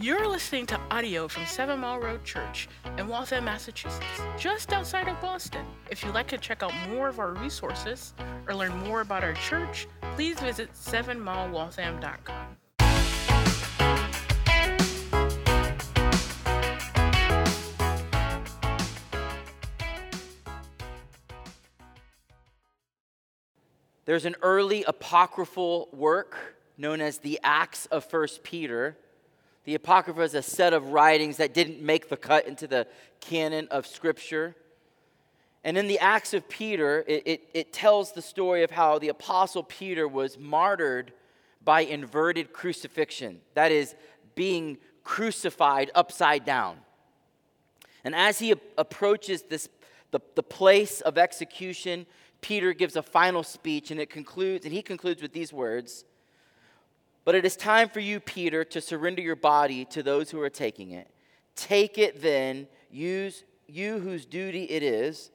You're listening to audio from Seven Mile Road Church in Waltham, Massachusetts, just outside of Boston. If you'd like to check out more of our resources or learn more about our church, please visit sevenmilewaltham.com. There's an early apocryphal work known as the Acts of First Peter. The Apocrypha is a set of writings that didn't make the cut into the canon of Scripture. And in the Acts of Peter, it, it, it, tells the story of how the Apostle Peter was martyred by inverted crucifixion. That is, being crucified upside down. And as he approaches this, the, the place of execution, Peter gives a final speech, and it concludes, and he concludes with these words But it is time for you, Peter, to surrender your body to those who are taking it. Take it then, use you whose duty it is.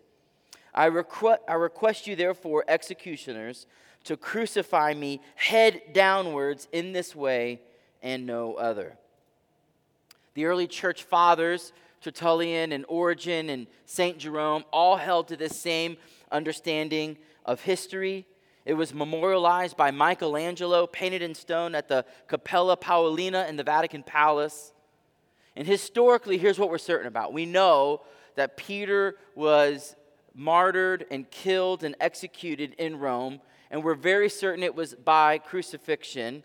I, requ- I request you, therefore, executioners, to crucify me head downwards in this way and no other. The early church fathers, Tertullian and Origen and St. Jerome, all held to this same understanding of history. It was memorialized by Michelangelo, painted in stone at the Cappella Paolina in the Vatican Palace. And historically, here's what we're certain about we know that Peter was martyred and killed and executed in Rome, and we're very certain it was by crucifixion.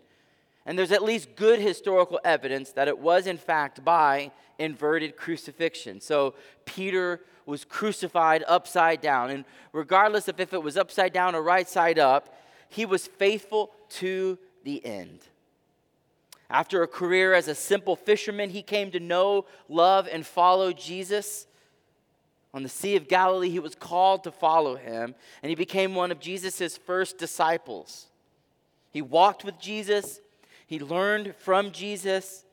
And there's at least good historical evidence that it was, in fact, by inverted crucifixion. So Peter was crucified upside down. And regardless of if it was upside down or right side up, he was faithful to the end. After a career as a simple fisherman, he came to know, love, and follow Jesus. On the Sea of Galilee, he was called to follow him, and he became one of Jesus' first disciples. He walked with Jesus, he learned from Jesus.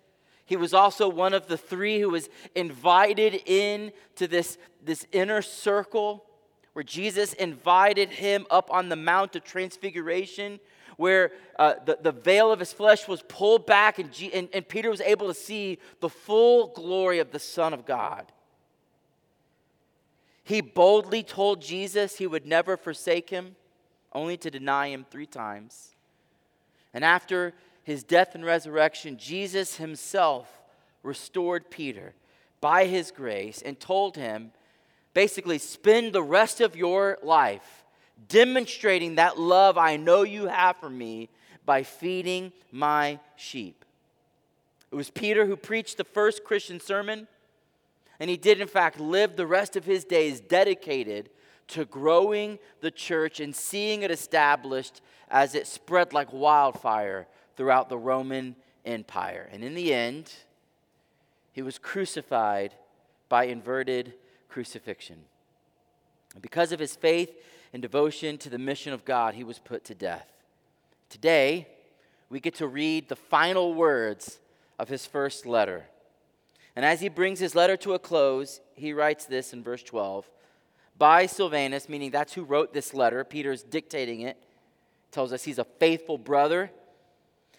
He was also one of the three who was invited in to this, this inner circle where Jesus invited him up on the Mount of Transfiguration, where uh, the, the veil of his flesh was pulled back, and, G- and, and Peter was able to see the full glory of the Son of God. He boldly told Jesus he would never forsake him, only to deny him three times. And after his death and resurrection, Jesus himself restored Peter by his grace and told him basically, spend the rest of your life demonstrating that love I know you have for me by feeding my sheep. It was Peter who preached the first Christian sermon, and he did, in fact, live the rest of his days dedicated to growing the church and seeing it established as it spread like wildfire throughout the Roman Empire. And in the end, he was crucified by inverted crucifixion. And because of his faith and devotion to the mission of God, he was put to death. Today, we get to read the final words of his first letter. And as he brings his letter to a close, he writes this in verse 12 By Silvanus, meaning that's who wrote this letter, Peter's dictating it, tells us he's a faithful brother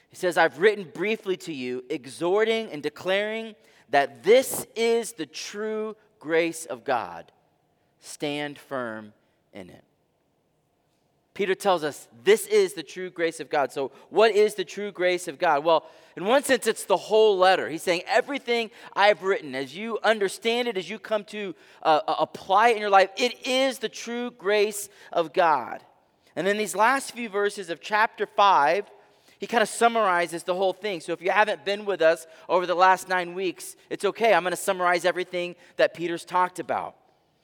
he says, I've written briefly to you, exhorting and declaring that this is the true grace of God. Stand firm in it. Peter tells us this is the true grace of God. So, what is the true grace of God? Well, in one sense, it's the whole letter. He's saying everything I've written, as you understand it, as you come to uh, apply it in your life, it is the true grace of God. And in these last few verses of chapter 5, he kind of summarizes the whole thing. So if you haven't been with us over the last nine weeks, it's okay. I'm going to summarize everything that Peter's talked about.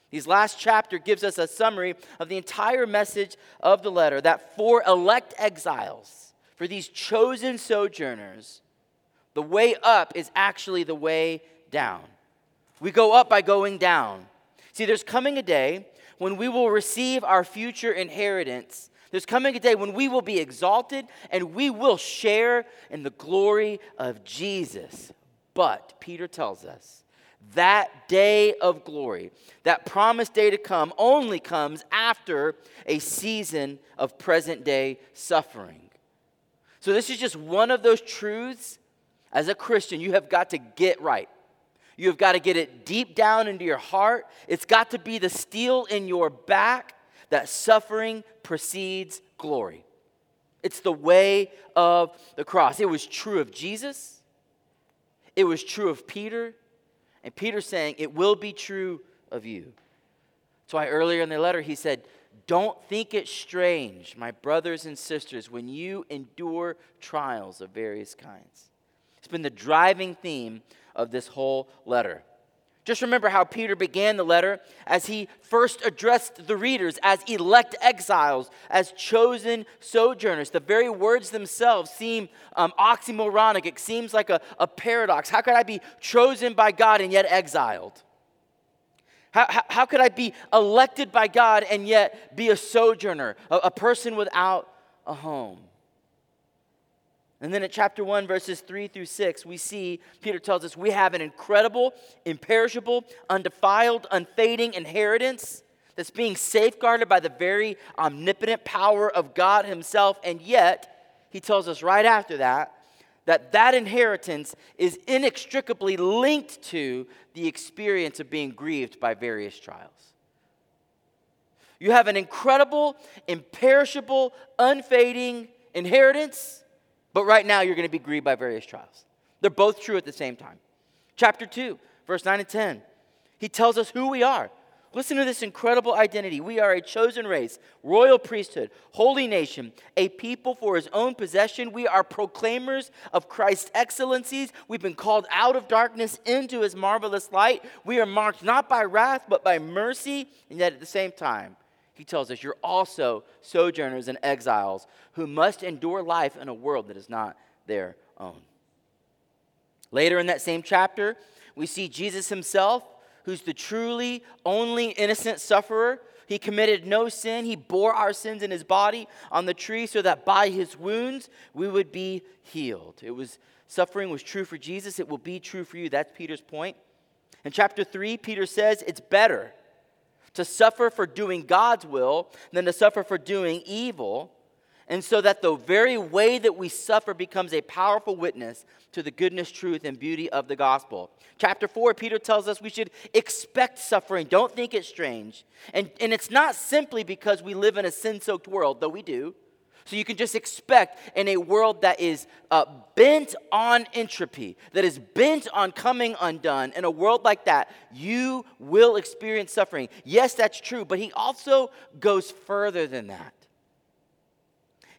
His last chapter gives us a summary of the entire message of the letter that for elect exiles, for these chosen sojourners, the way up is actually the way down. We go up by going down. See, there's coming a day when we will receive our future inheritance there's coming a day when we will be exalted and we will share in the glory of Jesus. But Peter tells us that day of glory, that promised day to come, only comes after a season of present day suffering. So, this is just one of those truths as a Christian, you have got to get right. You have got to get it deep down into your heart. It's got to be the steel in your back that suffering precedes glory. It's the way of the cross. It was true of Jesus, it was true of Peter, and Peter saying, It will be true of you. That's why earlier in the letter he said, Don't think it strange, my brothers and sisters, when you endure trials of various kinds. It's been the driving theme of this whole letter. Just remember how Peter began the letter as he first addressed the readers as elect exiles, as chosen sojourners. The very words themselves seem um, oxymoronic. It seems like a, a paradox. How could I be chosen by God and yet exiled? How, how, how could I be elected by God and yet be a sojourner, a, a person without a home? And then at chapter 1, verses 3 through 6, we see Peter tells us we have an incredible, imperishable, undefiled, unfading inheritance that's being safeguarded by the very omnipotent power of God Himself. And yet, he tells us right after that that that inheritance is inextricably linked to the experience of being grieved by various trials. You have an incredible, imperishable, unfading inheritance but right now, you're going to be grieved by various trials. They're both true at the same time. Chapter 2, verse 9 and 10. He tells us who we are. Listen to this incredible identity. We are a chosen race, royal priesthood, holy nation, a people for his own possession. We are proclaimers of Christ's excellencies. We've been called out of darkness into his marvelous light. We are marked not by wrath, but by mercy. And yet at the same time, he tells us, You're also sojourners and exiles who must endure life in a world that is not their own. Later in that same chapter, we see Jesus himself, who's the truly only innocent sufferer. He committed no sin. He bore our sins in his body on the tree so that by his wounds we would be healed. It was suffering was true for Jesus, it will be true for you. That's Peter's point. In chapter 3, Peter says it's better to suffer for doing God's will than to suffer for doing evil. And so that the very way that we suffer becomes a powerful witness to the goodness, truth, and beauty of the gospel. Chapter 4, Peter tells us we should expect suffering. Don't think it's strange. And, and it's not simply because we live in a sin soaked world, though we do. So you can just expect in a world that is uh, bent on entropy, that is bent on coming undone, in a world like that, you will experience suffering. Yes, that's true, but he also goes further than that.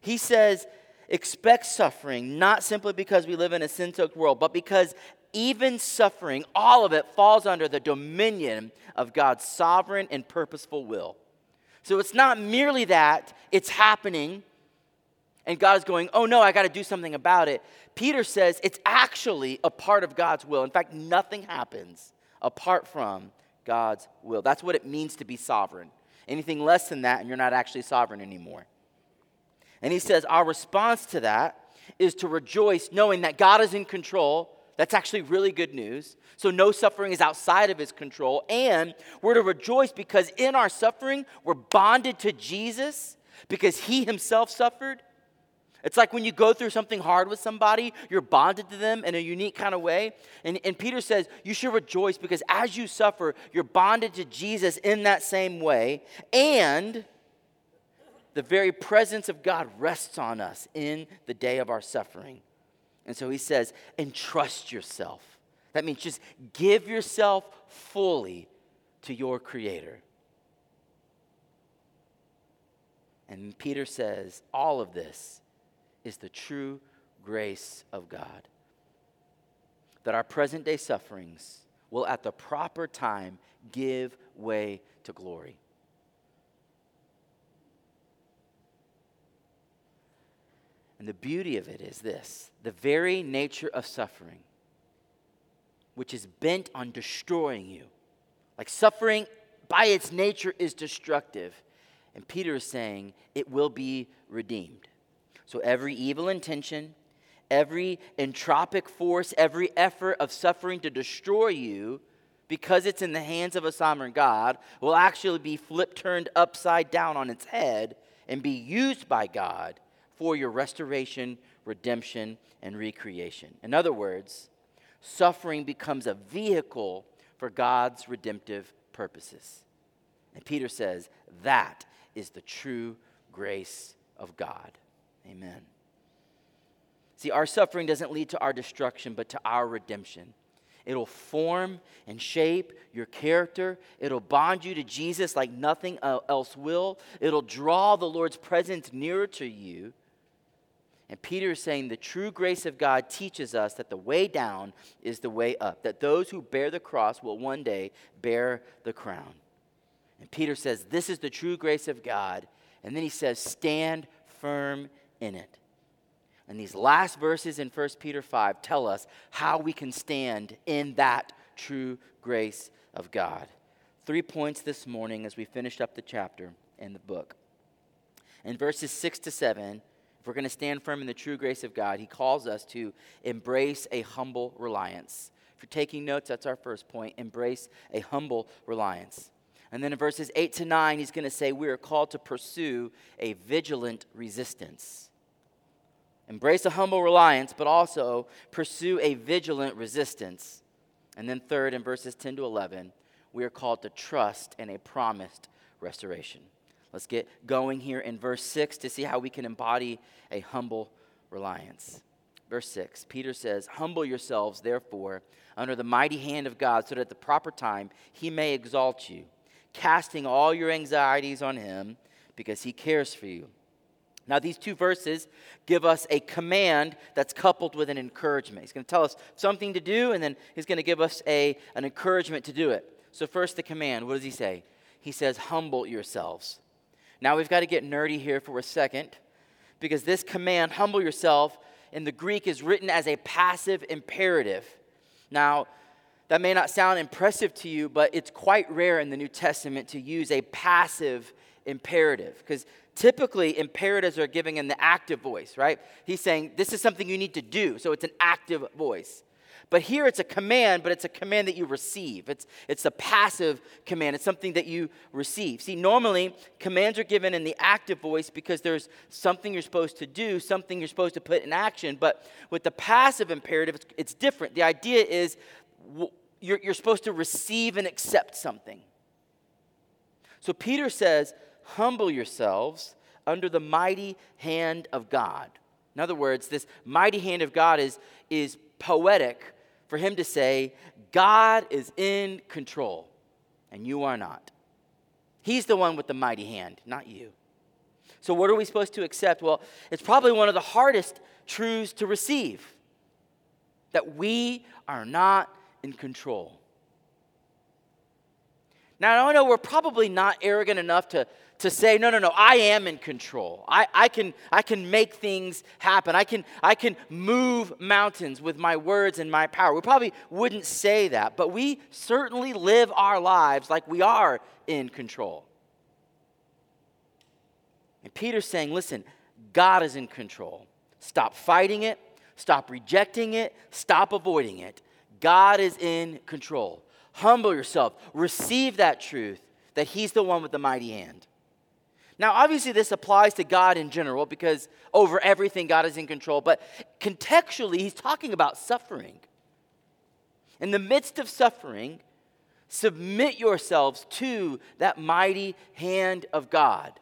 He says, expect suffering, not simply because we live in a sin soaked world, but because even suffering, all of it falls under the dominion of God's sovereign and purposeful will. So it's not merely that it's happening and God is going, oh no, I got to do something about it. Peter says it's actually a part of God's will. In fact, nothing happens apart from God's will. That's what it means to be sovereign. Anything less than that, and you're not actually sovereign anymore. And he says, our response to that is to rejoice knowing that God is in control. That's actually really good news. So, no suffering is outside of his control. And we're to rejoice because in our suffering, we're bonded to Jesus because he himself suffered it's like when you go through something hard with somebody, you're bonded to them in a unique kind of way. And, and Peter says, You should rejoice because as you suffer, you're bonded to Jesus in that same way. And the very presence of God rests on us in the day of our suffering. And so he says, Entrust yourself. That means just give yourself fully to your Creator. And Peter says, All of this is the true grace of God. That our present day sufferings will at the proper time give way to glory. And the beauty of it is this the very nature of suffering, which is bent on destroying you, like suffering by its nature is destructive. And Peter is saying it will be redeemed. So every evil intention, every entropic force, every effort of suffering to destroy you, because it's in the hands of a sovereign God, will actually be flipped turned upside down on its head and be used by God for your restoration, redemption, and recreation. In other words, suffering becomes a vehicle for God's redemptive purposes. And Peter says that is the true grace of God. Amen. See, our suffering doesn't lead to our destruction, but to our redemption. It'll form and shape your character. It'll bond you to Jesus like nothing else will. It'll draw the Lord's presence nearer to you. And Peter is saying the true grace of God teaches us that the way down is the way up, that those who bear the cross will one day bear the crown. And Peter says, This is the true grace of God. And then he says, Stand firm in it. And these last verses in 1 Peter 5 tell us how we can stand in that true grace of God. Three points this morning as we finish up the chapter and the book. In verses 6 to 7, if we're going to stand firm in the true grace of God, he calls us to embrace a humble reliance. If you're taking notes, that's our first point embrace a humble reliance. And then in verses 8 to 9, he's going to say we are called to pursue a vigilant resistance. Embrace a humble reliance, but also pursue a vigilant resistance. And then, third, in verses 10 to 11, we are called to trust in a promised restoration. Let's get going here in verse 6 to see how we can embody a humble reliance. Verse 6, Peter says, Humble yourselves, therefore, under the mighty hand of God, so that at the proper time he may exalt you, casting all your anxieties on him, because he cares for you. Now, these two verses give us a command that's coupled with an encouragement. He's going to tell us something to do, and then he's going to give us a, an encouragement to do it. So, first, the command. What does he say? He says, Humble yourselves. Now, we've got to get nerdy here for a second because this command, humble yourself, in the Greek is written as a passive imperative. Now, that may not sound impressive to you, but it's quite rare in the New Testament to use a passive imperative because typically imperatives are given in the active voice, right? He's saying this is something you need to do, so it's an active voice. But here it's a command, but it's a command that you receive. It's, it's a passive command. It's something that you receive. See, normally commands are given in the active voice because there's something you're supposed to do, something you're supposed to put in action. But with the passive imperative, it's, it's different. The idea is you're, you're supposed to receive and accept something. So Peter says, humble yourselves under the mighty hand of God. In other words, this mighty hand of God is, is poetic for him to say, God is in control, and you are not. He's the one with the mighty hand, not you. So, what are we supposed to accept? Well, it's probably one of the hardest truths to receive that we are not in control. Now, I know we're probably not arrogant enough to, to say, no, no, no, I am in control. I, I, can, I can make things happen. I can, I can move mountains with my words and my power. We probably wouldn't say that, but we certainly live our lives like we are in control. And Peter's saying, listen, God is in control. Stop fighting it, stop rejecting it, stop avoiding it. God is in control. Humble yourself. Receive that truth that He's the one with the mighty hand. Now, obviously, this applies to God in general because over everything, God is in control. But contextually, He's talking about suffering. In the midst of suffering, submit yourselves to that mighty hand of God.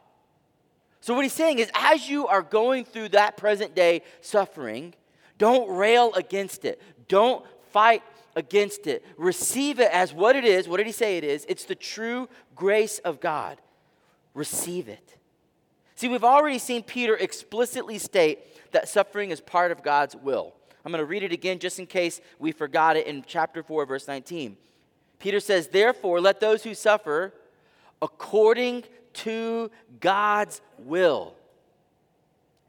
So, what He's saying is, as you are going through that present day suffering, don't rail against it. Don't fight against it. Receive it as what it is. What did he say it is? It's the true grace of God. Receive it. See, we've already seen Peter explicitly state that suffering is part of God's will. I'm going to read it again just in case we forgot it in chapter 4, verse 19. Peter says, Therefore, let those who suffer according to God's will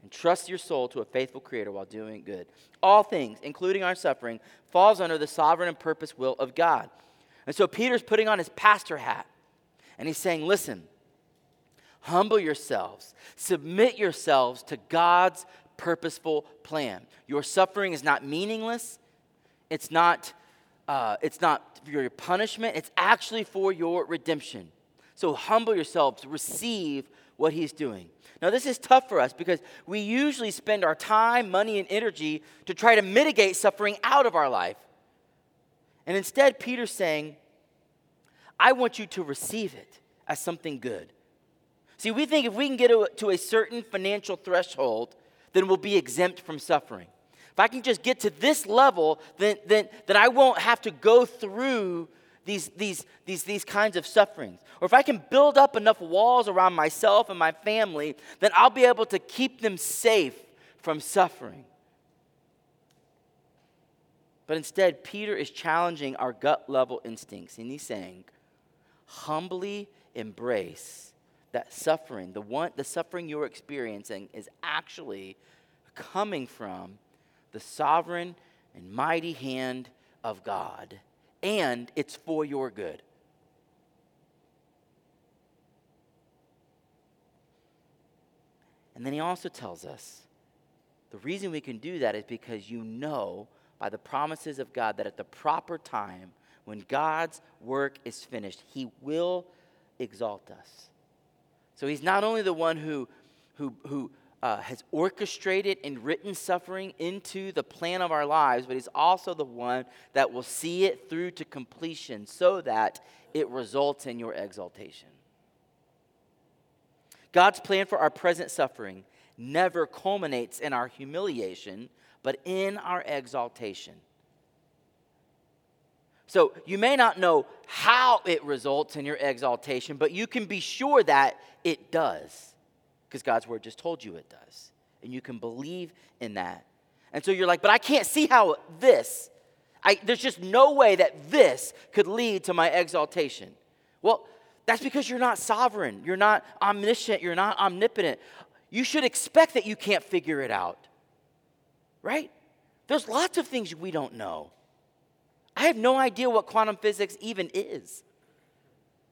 and trust your soul to a faithful creator while doing good. All things, including our suffering, falls under the sovereign and purpose will of God. And so Peter's putting on his pastor hat and he's saying, listen, humble yourselves, submit yourselves to God's purposeful plan. Your suffering is not meaningless. It's not, uh, it's not for your punishment. It's actually for your redemption. So humble yourselves, receive what he's doing. Now, this is tough for us because we usually spend our time, money, and energy to try to mitigate suffering out of our life. And instead, Peter's saying, I want you to receive it as something good. See, we think if we can get to a certain financial threshold, then we'll be exempt from suffering. If I can just get to this level, then, then, then I won't have to go through these, these, these, these kinds of sufferings. Or if I can build up enough walls around myself and my family, then I'll be able to keep them safe from suffering. But instead, Peter is challenging our gut level instincts, and he's saying, humbly embrace that suffering, the, one, the suffering you're experiencing, is actually coming from the sovereign and mighty hand of God and it's for your good. And then he also tells us the reason we can do that is because you know by the promises of God that at the proper time, when God's work is finished, he will exalt us. So he's not only the one who, who, who uh, has orchestrated and written suffering into the plan of our lives, but He's also the one that will see it through to completion so that it results in your exaltation. God's plan for our present suffering never culminates in our humiliation, but in our exaltation. So you may not know how it results in your exaltation, but you can be sure that it does because God's word just told you it does. And you can believe in that. And so you're like, but I can't see how this, I, there's just no way that this could lead to my exaltation. Well, that's because you're not sovereign. You're not omniscient. You're not omnipotent. You should expect that you can't figure it out. Right? There's lots of things we don't know. I have no idea what quantum physics even is.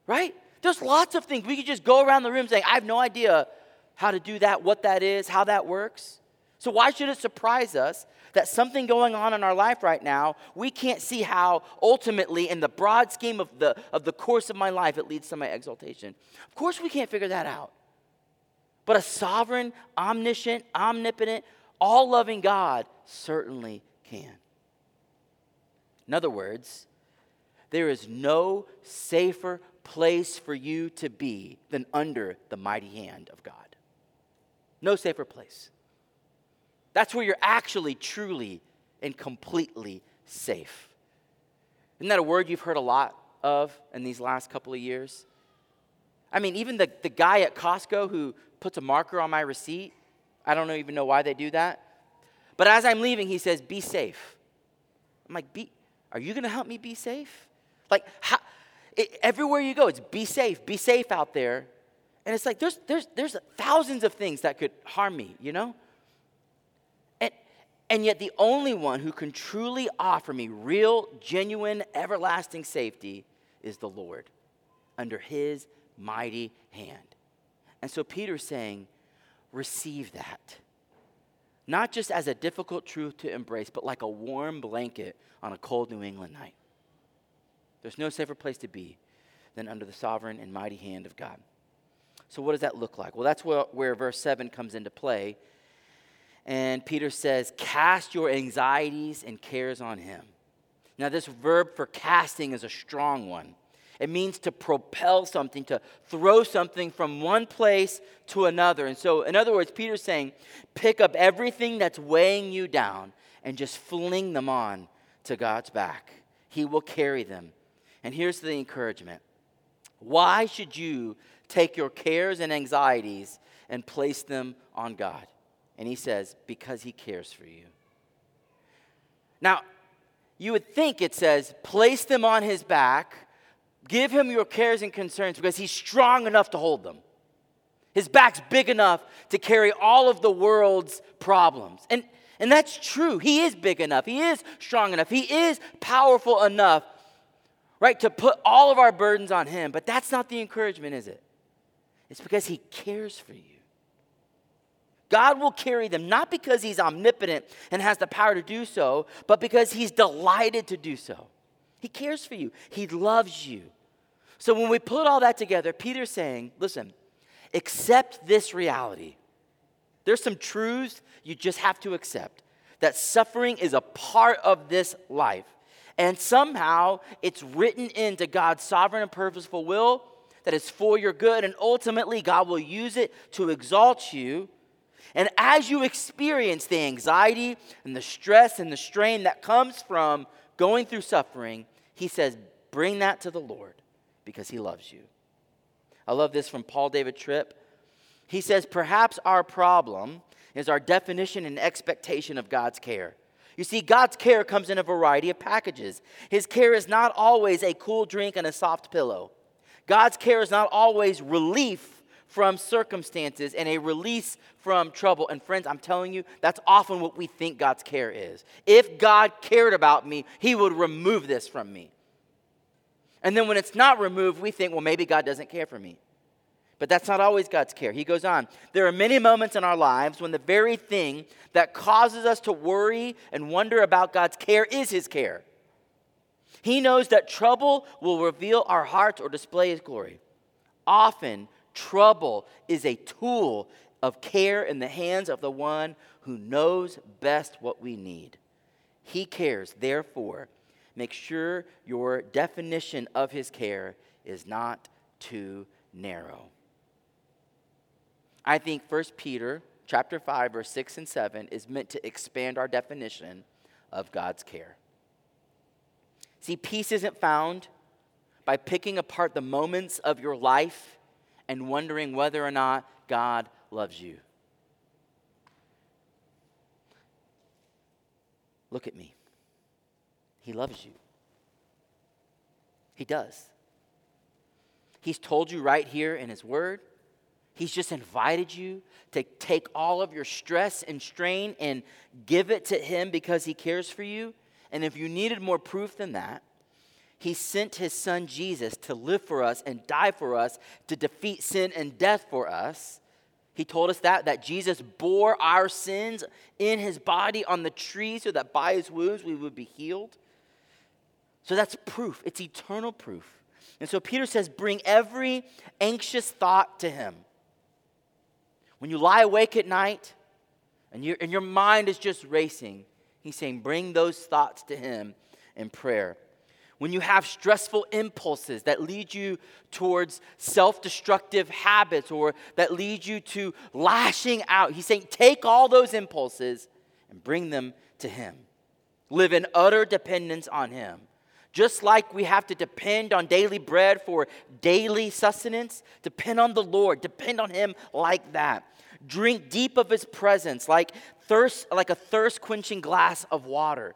Right? There's lots of things. We could just go around the room saying, I have no idea how to do that, what that is, how that works. So, why should it surprise us that something going on in our life right now, we can't see how ultimately, in the broad scheme of the, of the course of my life, it leads to my exaltation? Of course, we can't figure that out. But a sovereign, omniscient, omnipotent, all loving God certainly can. In other words, there is no safer place for you to be than under the mighty hand of God. No safer place. That's where you're actually, truly, and completely safe. Isn't that a word you've heard a lot of in these last couple of years? I mean, even the, the guy at Costco who puts a marker on my receipt, I don't even know why they do that. But as I'm leaving, he says, Be safe. I'm like, be, Are you going to help me be safe? Like, how, it, everywhere you go, it's be safe, be safe out there. And it's like there's, there's, there's thousands of things that could harm me, you know? And, and yet, the only one who can truly offer me real, genuine, everlasting safety is the Lord under his mighty hand. And so Peter's saying, receive that. Not just as a difficult truth to embrace, but like a warm blanket on a cold New England night. There's no safer place to be than under the sovereign and mighty hand of God. So, what does that look like? Well, that's where, where verse 7 comes into play. And Peter says, Cast your anxieties and cares on him. Now, this verb for casting is a strong one. It means to propel something, to throw something from one place to another. And so, in other words, Peter's saying, pick up everything that's weighing you down and just fling them on to God's back. He will carry them. And here's the encouragement why should you take your cares and anxieties and place them on God? And he says, because he cares for you. Now, you would think it says, place them on his back, give him your cares and concerns because he's strong enough to hold them. His back's big enough to carry all of the world's problems. And, and that's true. He is big enough. He is strong enough. He is powerful enough right? To put all of our burdens on Him. But that's not the encouragement, is it? It's because He cares for you. God will carry them not because He's omnipotent and has the power to do so, but because He's delighted to do so. He cares for you, He loves you. So when we put all that together, Peter's saying, listen, accept this reality. There's some truths you just have to accept that suffering is a part of this life. And somehow it's written into God's sovereign and purposeful will that is for your good. And ultimately, God will use it to exalt you. And as you experience the anxiety and the stress and the strain that comes from going through suffering, He says, bring that to the Lord because He loves you. I love this from Paul David Tripp. He says, Perhaps our problem is our definition and expectation of God's care. You see, God's care comes in a variety of packages. His care is not always a cool drink and a soft pillow. God's care is not always relief from circumstances and a release from trouble. And friends, I'm telling you, that's often what we think God's care is. If God cared about me, He would remove this from me. And then when it's not removed, we think, well, maybe God doesn't care for me. But that's not always God's care. He goes on. There are many moments in our lives when the very thing that causes us to worry and wonder about God's care is His care. He knows that trouble will reveal our hearts or display His glory. Often, trouble is a tool of care in the hands of the one who knows best what we need. He cares, therefore, make sure your definition of his care is not too narrow. I think 1 Peter chapter 5 verse 6 and 7 is meant to expand our definition of God's care. See, peace isn't found by picking apart the moments of your life and wondering whether or not God loves you. Look at me. He loves you. He does. He's told you right here in His Word. He's just invited you to take all of your stress and strain and give it to Him because He cares for you. And if you needed more proof than that, He sent His Son Jesus to live for us and die for us, to defeat sin and death for us. He told us that, that Jesus bore our sins in His body on the tree so that by His wounds we would be healed. So that's proof, it's eternal proof. And so Peter says, bring every anxious thought to him. When you lie awake at night and, you and your mind is just racing, he's saying, bring those thoughts to him in prayer. When you have stressful impulses that lead you towards self destructive habits or that lead you to lashing out, he's saying, take all those impulses and bring them to him. Live in utter dependence on him. Just like we have to depend on daily bread for daily sustenance, depend on the Lord, depend on Him like that. Drink deep of His presence, like thirst, like a thirst quenching glass of water.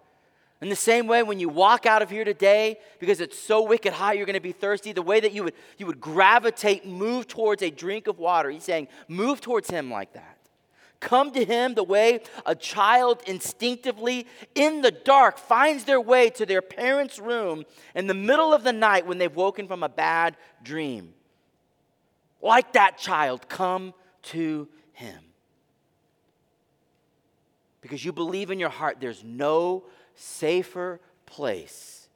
In the same way, when you walk out of here today, because it's so wicked hot, you're going to be thirsty, the way that you would, you would gravitate, move towards a drink of water, he's saying, move towards him like that. Come to him the way a child instinctively in the dark finds their way to their parents' room in the middle of the night when they've woken from a bad dream. Like that child, come to him. Because you believe in your heart there's no safer place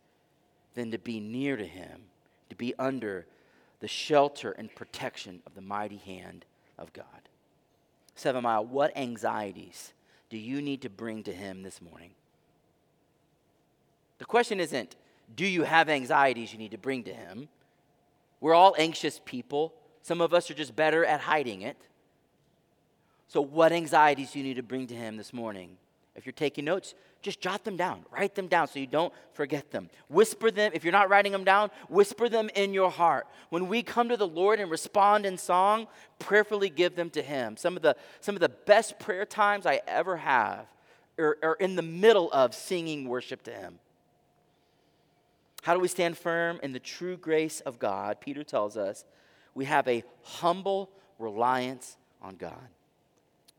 than to be near to him, to be under the shelter and protection of the mighty hand of God. Seven Mile, what anxieties do you need to bring to Him this morning? The question isn't, do you have anxieties you need to bring to Him? We're all anxious people. Some of us are just better at hiding it. So, what anxieties do you need to bring to Him this morning? If you're taking notes, just jot them down, write them down so you don't forget them. Whisper them, if you're not writing them down, whisper them in your heart. When we come to the Lord and respond in song, prayerfully give them to Him. Some of the, some of the best prayer times I ever have are, are in the middle of singing worship to Him. How do we stand firm in the true grace of God? Peter tells us we have a humble reliance on God.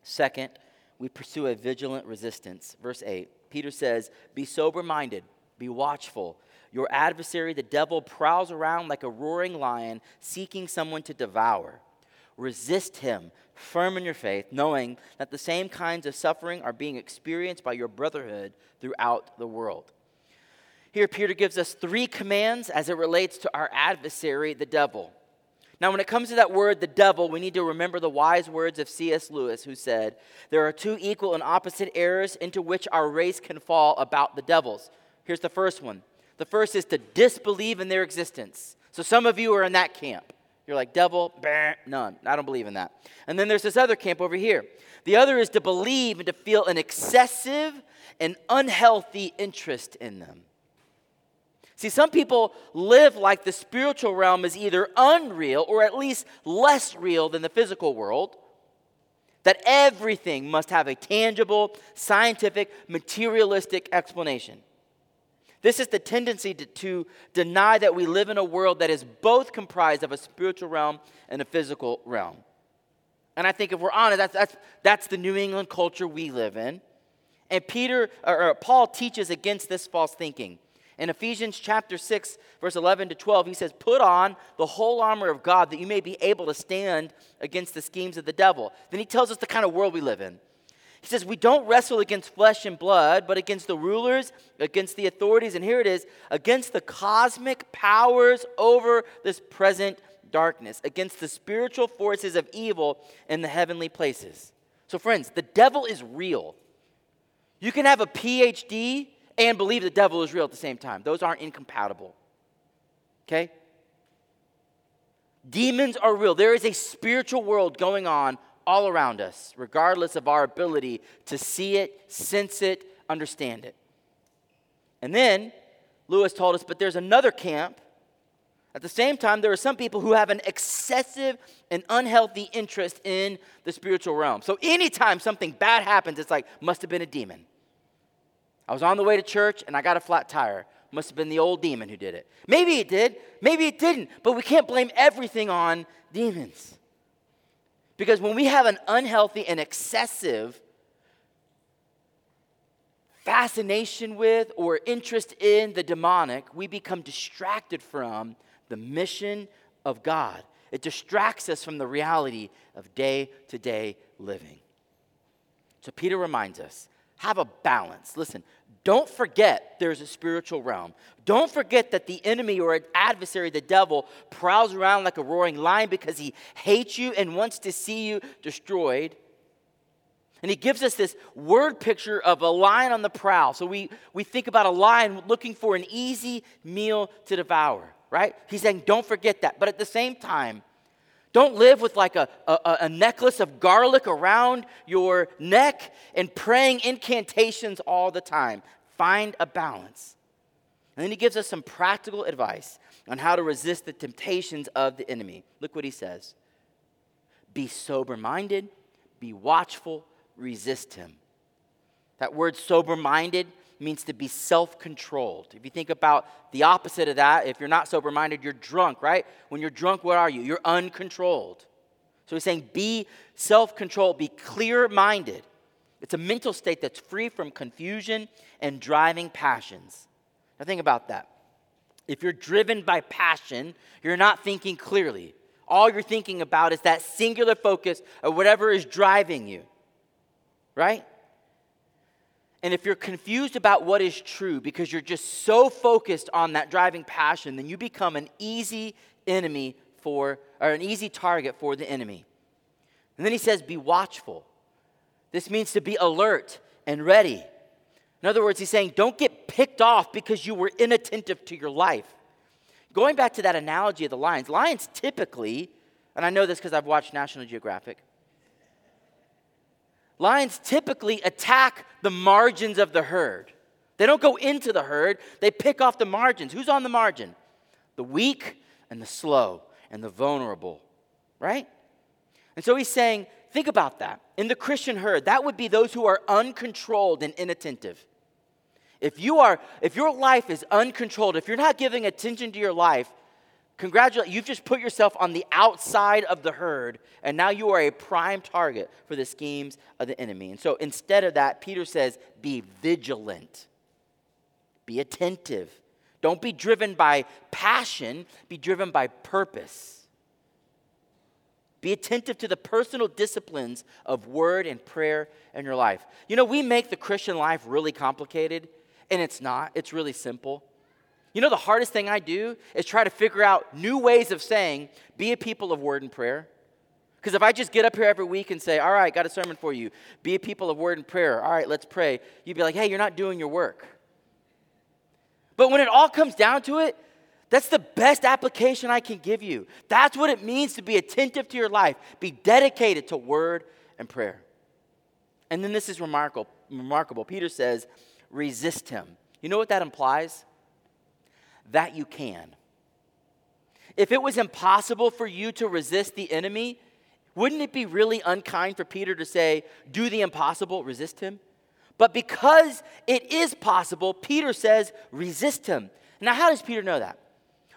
Second, we pursue a vigilant resistance. Verse 8. Peter says, Be sober minded, be watchful. Your adversary, the devil, prowls around like a roaring lion, seeking someone to devour. Resist him, firm in your faith, knowing that the same kinds of suffering are being experienced by your brotherhood throughout the world. Here, Peter gives us three commands as it relates to our adversary, the devil. Now, when it comes to that word, the devil, we need to remember the wise words of C.S. Lewis, who said, There are two equal and opposite errors into which our race can fall about the devils. Here's the first one the first is to disbelieve in their existence. So, some of you are in that camp. You're like, devil, bah, none. I don't believe in that. And then there's this other camp over here. The other is to believe and to feel an excessive and unhealthy interest in them. See, some people live like the spiritual realm is either unreal or at least less real than the physical world. That everything must have a tangible, scientific, materialistic explanation. This is the tendency to, to, deny that we live in a world that is both comprised of a spiritual realm and a physical realm. And I think if we're honest, that's, that's, that's the New England culture we live in. And Peter or, or Paul teaches against this false thinking. In Ephesians chapter 6, verse 11 to 12, he says, Put on the whole armor of God that you may be able to stand against the schemes of the devil. Then he tells us the kind of world we live in. He says, We don't wrestle against flesh and blood, but against the rulers, against the authorities, and here it is, against the cosmic powers over this present darkness, against the spiritual forces of evil in the heavenly places. So, friends, the devil is real. You can have a PhD and believe the devil is real at the same time. Those aren't incompatible. Okay? Demons are real. There is a spiritual world going on all around us, regardless of our ability to see it, sense it, understand it. And then Lewis told us, but there's another camp. At the same time, there are some people who have an excessive and unhealthy interest in the spiritual realm. So anytime something bad happens, it's like, must have been a demon. I was on the way to church and I got a flat tire. Must have been the old demon who did it. Maybe it did, maybe it didn't, but we can't blame everything on demons. Because when we have an unhealthy and excessive fascination with or interest in the demonic, we become distracted from the mission of God. It distracts us from the reality of day to day living. So Peter reminds us have a balance. Listen, don't forget there's a spiritual realm. Don't forget that the enemy or adversary, the devil, prowls around like a roaring lion because he hates you and wants to see you destroyed. And he gives us this word picture of a lion on the prowl. So we, we think about a lion looking for an easy meal to devour, right? He's saying, don't forget that. But at the same time, don't live with like a, a, a, necklace of garlic around your neck and praying incantations all the time. Find a balance. And then he gives us some practical advice on how to resist the temptations of the enemy. Look what he says Be sober minded, be watchful, resist him. That word sober minded means to be self controlled. If you think about the opposite of that, if you're not sober minded, you're drunk, right? When you're drunk, what are you? You're uncontrolled. So he's saying be self controlled, be clear minded. It's a mental state that's free from confusion and driving passions. Now, think about that. If you're driven by passion, you're not thinking clearly. All you're thinking about is that singular focus of whatever is driving you, right? And if you're confused about what is true because you're just so focused on that driving passion, then you become an easy enemy for, or an easy target for the enemy. And then he says, be watchful. This means to be alert and ready. In other words, he's saying, don't get picked off because you were inattentive to your life. Going back to that analogy of the lions, lions typically, and I know this because I've watched National Geographic, Lions typically attack the margins of the herd. They don't go into the herd, they pick off the margins. Who's on the margin? The weak and the slow and the vulnerable, right? And so he's saying, think about that. In the Christian herd, that would be those who are uncontrolled and inattentive. If you are if your life is uncontrolled, if you're not giving attention to your life, Congratulate, you've just put yourself on the outside of the herd, and now you are a prime target for the schemes of the enemy. And so instead of that, Peter says, be vigilant, be attentive. Don't be driven by passion, be driven by purpose. Be attentive to the personal disciplines of word and prayer in your life. You know, we make the Christian life really complicated, and it's not, it's really simple. You know, the hardest thing I do is try to figure out new ways of saying, be a people of word and prayer. Because if I just get up here every week and say, all right, got a sermon for you, be a people of word and prayer, all right, let's pray, you'd be like, hey, you're not doing your work. But when it all comes down to it, that's the best application I can give you. That's what it means to be attentive to your life, be dedicated to word and prayer. And then this is remarkable. remarkable. Peter says, resist him. You know what that implies? That you can. If it was impossible for you to resist the enemy, wouldn't it be really unkind for Peter to say, do the impossible, resist him? But because it is possible, Peter says, resist him. Now, how does Peter know that?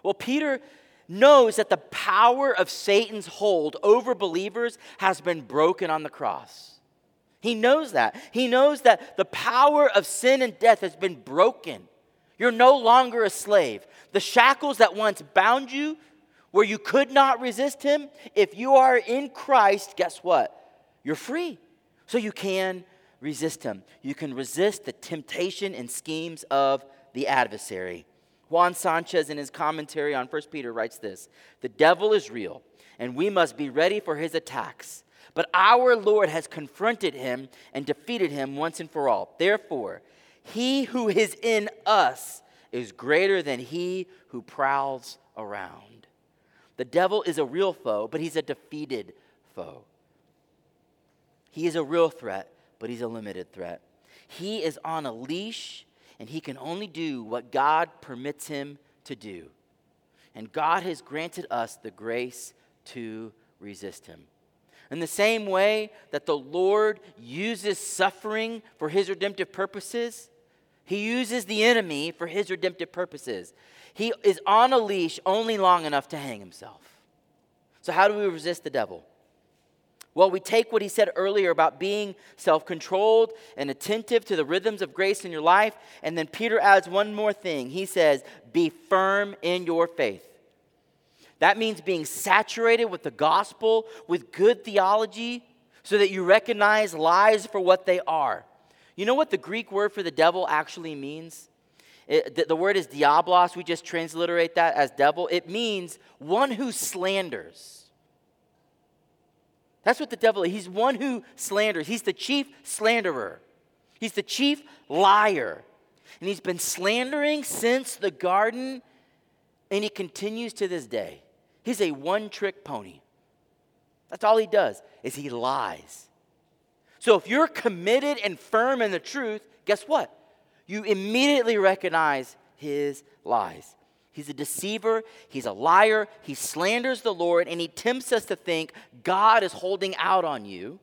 Well, Peter knows that the power of Satan's hold over believers has been broken on the cross. He knows that. He knows that the power of sin and death has been broken. You're no longer a slave. The shackles that once bound you, where you could not resist him, if you are in Christ, guess what? You're free. So you can resist him. You can resist the temptation and schemes of the adversary. Juan Sanchez, in his commentary on 1 Peter, writes this The devil is real, and we must be ready for his attacks. But our Lord has confronted him and defeated him once and for all. Therefore, he who is in us is greater than he who prowls around. The devil is a real foe, but he's a defeated foe. He is a real threat, but he's a limited threat. He is on a leash, and he can only do what God permits him to do. And God has granted us the grace to resist him. In the same way that the Lord uses suffering for his redemptive purposes, he uses the enemy for his redemptive purposes. He is on a leash only long enough to hang himself. So, how do we resist the devil? Well, we take what he said earlier about being self controlled and attentive to the rhythms of grace in your life. And then Peter adds one more thing. He says, Be firm in your faith. That means being saturated with the gospel, with good theology, so that you recognize lies for what they are. You know what the Greek word for the devil actually means? It, the, the word is diabolos. We just transliterate that as devil. It means one who slanders. That's what the devil is. He's one who slanders. He's the chief slanderer. He's the chief liar. And he's been slandering since the garden, and he continues to this day. He's a one-trick pony. That's all he does, is he lies. So if you're committed and firm in the truth, guess what? You immediately recognize his lies. He's a deceiver, he's a liar, he slanders the Lord, and he tempts us to think God is holding out on you,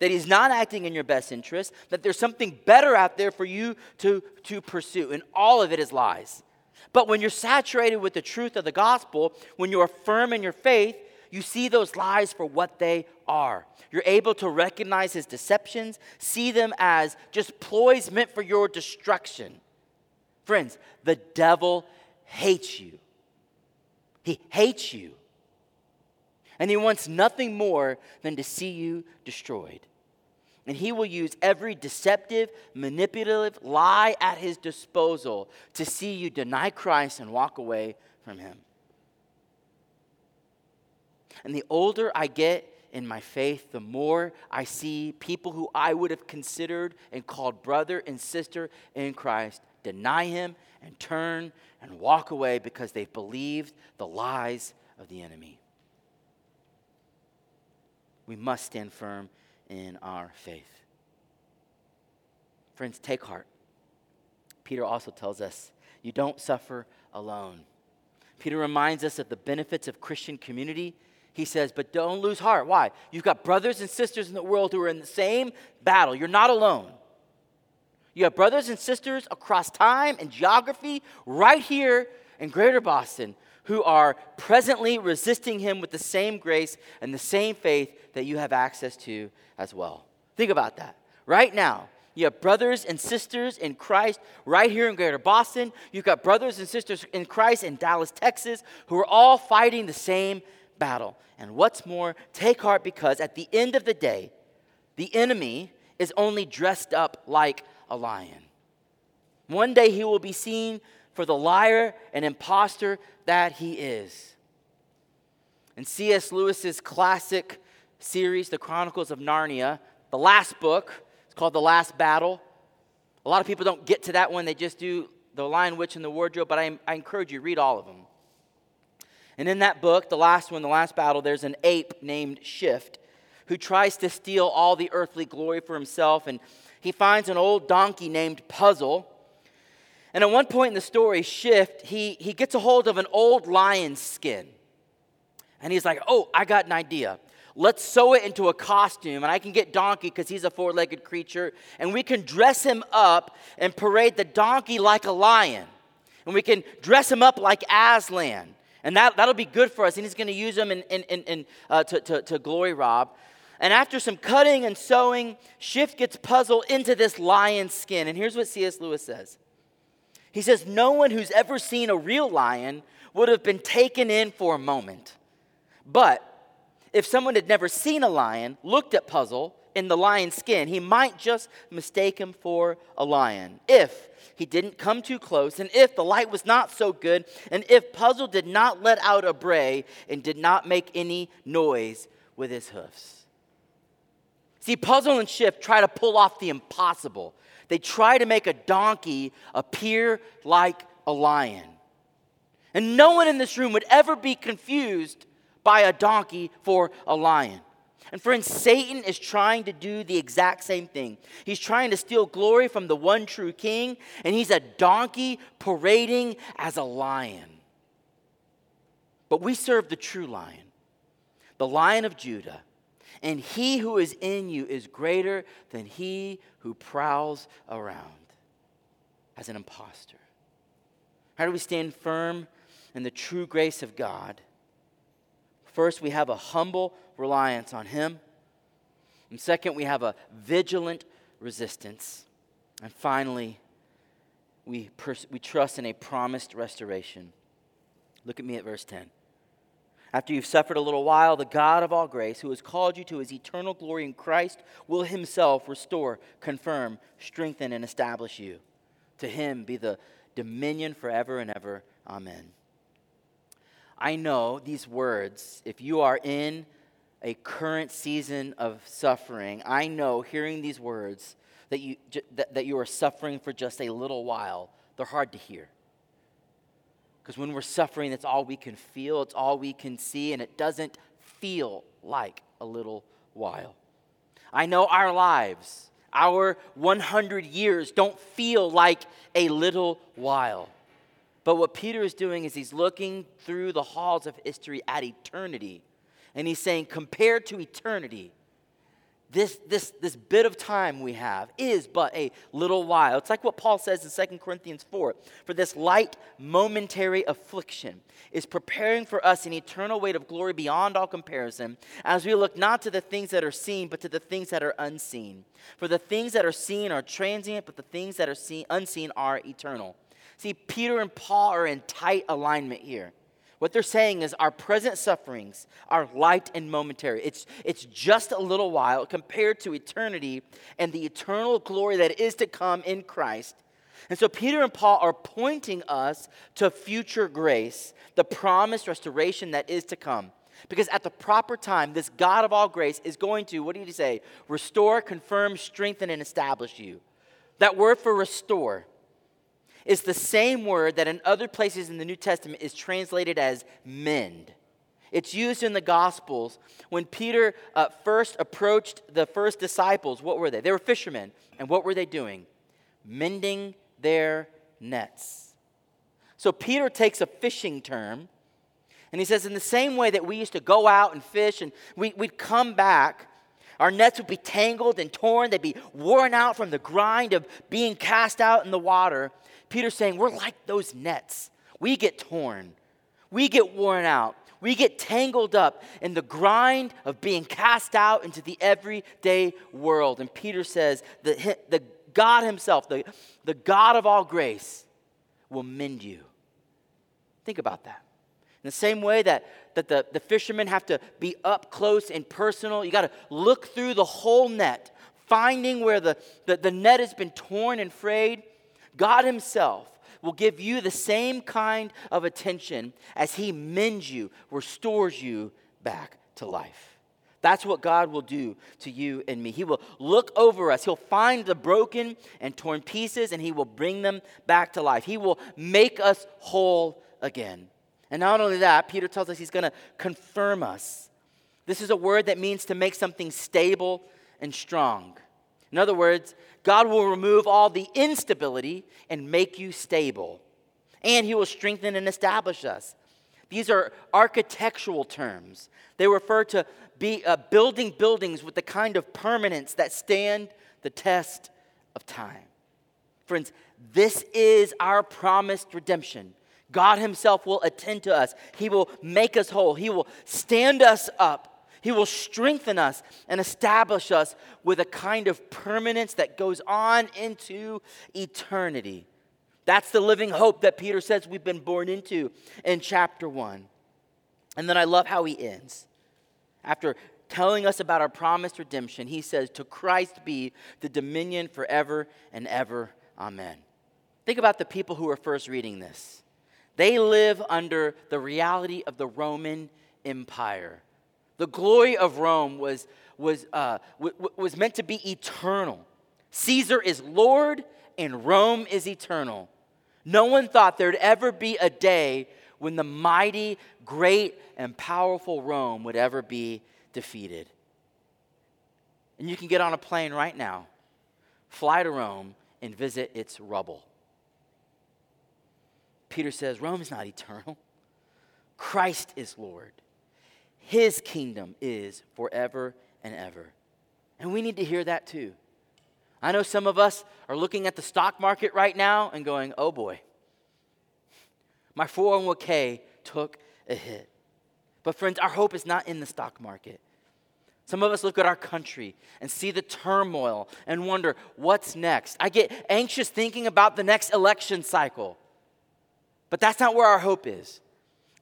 that he's not acting in your best interest, that there's something better out there for you to, to pursue. And all of it is lies. But when you're saturated with the truth of the gospel, when you're firm in your faith, you see those lies for what they are. You're able to recognize his deceptions, see them as just ploys meant for your destruction. Friends, the devil hates you. He hates you. And he wants nothing more than to see you destroyed. And he will use every deceptive, manipulative lie at his disposal to see you deny Christ and walk away from him. And the older I get in my faith, the more I see people who I would have considered and called brother and sister in Christ deny him and turn and walk away because they've believed the lies of the enemy. We must stand firm in our faith. Friends, take heart. Peter also tells us you don't suffer alone. Peter reminds us of the benefits of Christian community. He says, but don't lose heart. Why? You've got brothers and sisters in the world who are in the same battle. You're not alone. You have brothers and sisters across time and geography right here in Greater Boston who are presently resisting him with the same grace and the same faith that you have access to as well. Think about that. Right now, you have brothers and sisters in Christ right here in Greater Boston. You've got brothers and sisters in Christ in Dallas, Texas, who are all fighting the same battle. And what's more, take heart because at the end of the day, the enemy is only dressed up like a lion. One day he will be seen for the liar and impostor that he is. In C.S. Lewis's classic series, The Chronicles of Narnia, the last book, it's called The Last Battle. A lot of people don't get to that one, they just do The Lion, Witch, and the Wardrobe, but I, I encourage you, read all of them. And in that book, the last one, The Last Battle, there's an ape named Shift who tries to steal all the earthly glory for himself. And he finds an old donkey named Puzzle. And at one point in the story, Shift, he, he gets a hold of an old lion's skin. And he's like, oh, I got an idea. Let's sew it into a costume, and I can get Donkey because he's a four legged creature, and we can dress him up and parade the donkey like a lion. And we can dress him up like Aslan. And that, that'll be good for us. And he's going to use them in, in, in, in uh, to, to, to glory Rob. And after some cutting and sewing, Shift gets puzzled into this lion's skin. And here's what C.S. Lewis says He says, No one who's ever seen a real lion would have been taken in for a moment. But if someone had never seen a lion, looked at Puzzle in the lion's skin, he might just mistake him for a lion. If he didn't come too close, and if the light was not so good, and if Puzzle did not let out a bray and did not make any noise with his hoofs. See, Puzzle and Shift try to pull off the impossible. They try to make a donkey appear like a lion. And no one in this room would ever be confused by a donkey for a lion. And friends, Satan is trying to do the exact same thing. He's trying to steal glory from the one true king, and he's a donkey parading as a lion. But we serve the true lion, the lion of Judah and he who is in you is greater than he who prowls around as an impostor. How do we stand firm in the true grace of God? First, we have a humble reliance on him. And second, we have a vigilant resistance. And finally, we, pers- we trust in a promised restoration. Look at me at verse 10. After you've suffered a little while, the God of all grace, who has called you to his eternal glory in Christ, will himself restore, confirm, strengthen, and establish you. To him be the dominion forever and ever. Amen. I know these words, if you are in a current season of suffering, I know hearing these words that you, that, that you are suffering for just a little while, they're hard to hear. Because when we're suffering, that's all we can feel, it's all we can see, and it doesn't feel like a little while. I know our lives, our 100 years, don't feel like a little while. But what Peter is doing is he's looking through the halls of history at eternity. And he's saying, compared to eternity, this, this, this bit of time we have is but a little while. It's like what Paul says in 2 Corinthians 4 For this light, momentary affliction is preparing for us an eternal weight of glory beyond all comparison, as we look not to the things that are seen, but to the things that are unseen. For the things that are seen are transient, but the things that are seen, unseen are eternal. See, Peter and Paul are in tight alignment here. What they're saying is our present sufferings are light and momentary. It's, it's just a little while compared to eternity and the eternal glory that is to come in Christ. And so Peter and Paul are pointing us to future grace, the promised restoration that is to come. Because at the proper time, this God of all grace is going to, what did he say? Restore, confirm, strengthen, and establish you. That word for restore is the same word that in other places in the New Testament is translated as mend. It's used in the Gospels. When Peter uh, first approached the first disciples, what were they? They were fishermen. And what were they doing? Mending their nets. So Peter takes a fishing term and he says, in the same way that we used to go out and fish and we, would come back, our nets would be tangled and torn, they'd be worn out from the grind of being cast out in the water. Peter's saying, We're like those nets. We get torn, we get worn out, we get tangled up in the grind of being cast out into the everyday world. And Peter says, The, the God Himself, the, the God of all grace, will mend you. Think about that. In the same way that, that the, the fishermen have to be up close and personal, you got to look through the whole net, finding where the, the, the net has been torn and frayed. God Himself will give you the same kind of attention as He mends you, restores you back to life. That's what God will do to you and me. He will look over us. He'll find the broken and torn pieces and He will bring them back to life. He will make us whole again. And not only that, Peter tells us He's going to confirm us. This is a word that means to make something stable and strong. In other words, God will remove all the instability and make you stable. And He will strengthen and establish us. These are architectural terms. They refer to be, uh, building buildings with the kind of permanence that stand the test of time. Friends, this is our promised redemption. God Himself will attend to us. He will make us whole. He will stand us up he will strengthen us and establish us with a kind of permanence that goes on into eternity. That's the living hope that Peter says we've been born into in chapter 1. And then I love how he ends. After telling us about our promised redemption, he says, To Christ be the dominion forever and ever. Amen. Think about the people who are first reading this. They live under the reality of the Roman Empire. The glory of Rome was, was, uh, w- was meant to be eternal. Caesar is Lord and Rome is eternal. No one thought there'd ever be a day when the mighty, great, and powerful Rome would ever be defeated. And you can get on a plane right now, fly to Rome, and visit its rubble. Peter says Rome is not eternal, Christ is Lord. His kingdom is forever and ever. And we need to hear that too. I know some of us are looking at the stock market right now and going, oh boy, my 401k took a hit. But, friends, our hope is not in the stock market. Some of us look at our country and see the turmoil and wonder, what's next? I get anxious thinking about the next election cycle. But that's not where our hope is.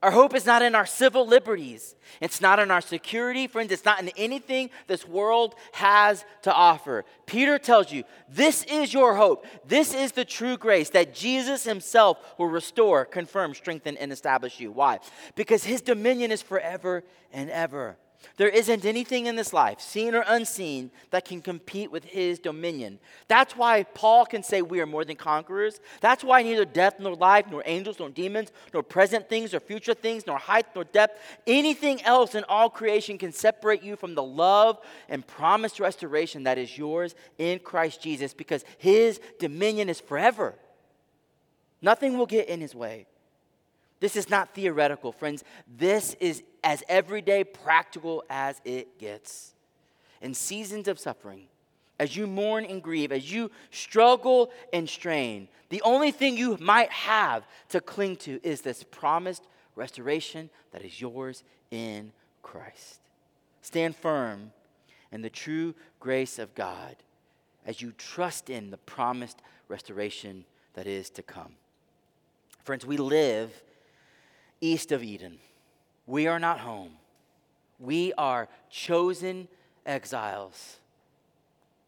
Our hope is not in our civil liberties. It's not in our security, friends. It's not in anything this world has to offer. Peter tells you this is your hope. This is the true grace that Jesus himself will restore, confirm, strengthen, and establish you. Why? Because his dominion is forever and ever. There isn't anything in this life, seen or unseen, that can compete with his dominion. That's why Paul can say we are more than conquerors. That's why neither death nor life, nor angels, nor demons, nor present things, or future things, nor height, nor depth, anything else in all creation can separate you from the love and promised restoration that is yours in Christ Jesus because his dominion is forever. Nothing will get in his way. This is not theoretical, friends. This is as everyday practical as it gets. In seasons of suffering, as you mourn and grieve, as you struggle and strain, the only thing you might have to cling to is this promised restoration that is yours in Christ. Stand firm in the true grace of God as you trust in the promised restoration that is to come. Friends, we live east of Eden. We are not home. We are chosen exiles.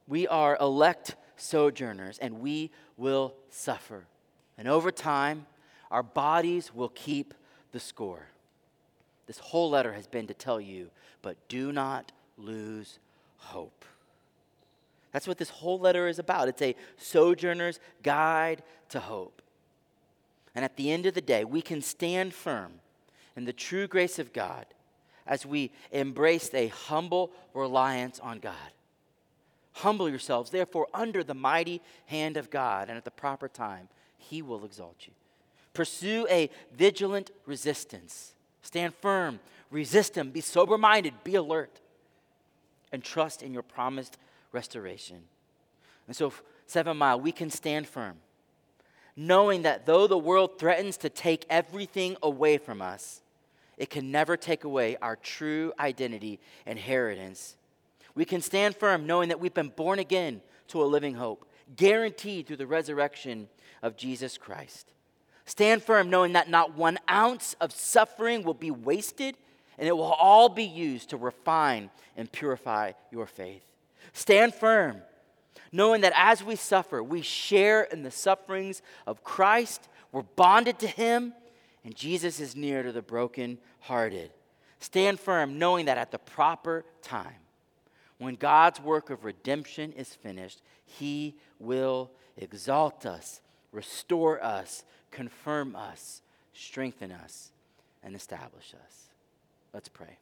We are elect sojourners, and we will suffer. And over time, our bodies will keep the score. This whole letter has been to tell you, but do not lose hope. That's what this whole letter is about. It's a sojourner's guide to hope. And at the end of the day, we can stand firm in the true grace of God as we embrace a humble reliance on God. Humble yourselves, therefore, under the mighty hand of God, and at the proper time, He will exalt you. Pursue a vigilant resistance. Stand firm, resist Him, be sober minded, be alert, and trust in your promised restoration. And so, Seven Mile, we can stand firm knowing that though the world threatens to take everything away from us, it can never take away our true identity and inheritance. We can stand firm knowing that we've been born again to a living hope, guaranteed through the resurrection of Jesus Christ. Stand firm knowing that not one ounce of suffering will be wasted and it will all be used to refine and purify your faith. Stand firm knowing that as we suffer, we share in the sufferings of Christ We're bonded to Him, and Jesus is near to the brokenhearted. Stand firm, knowing that at the proper time, when God's work of redemption is finished, He will exalt us, restore us, confirm us, strengthen us, and establish us. Let's pray.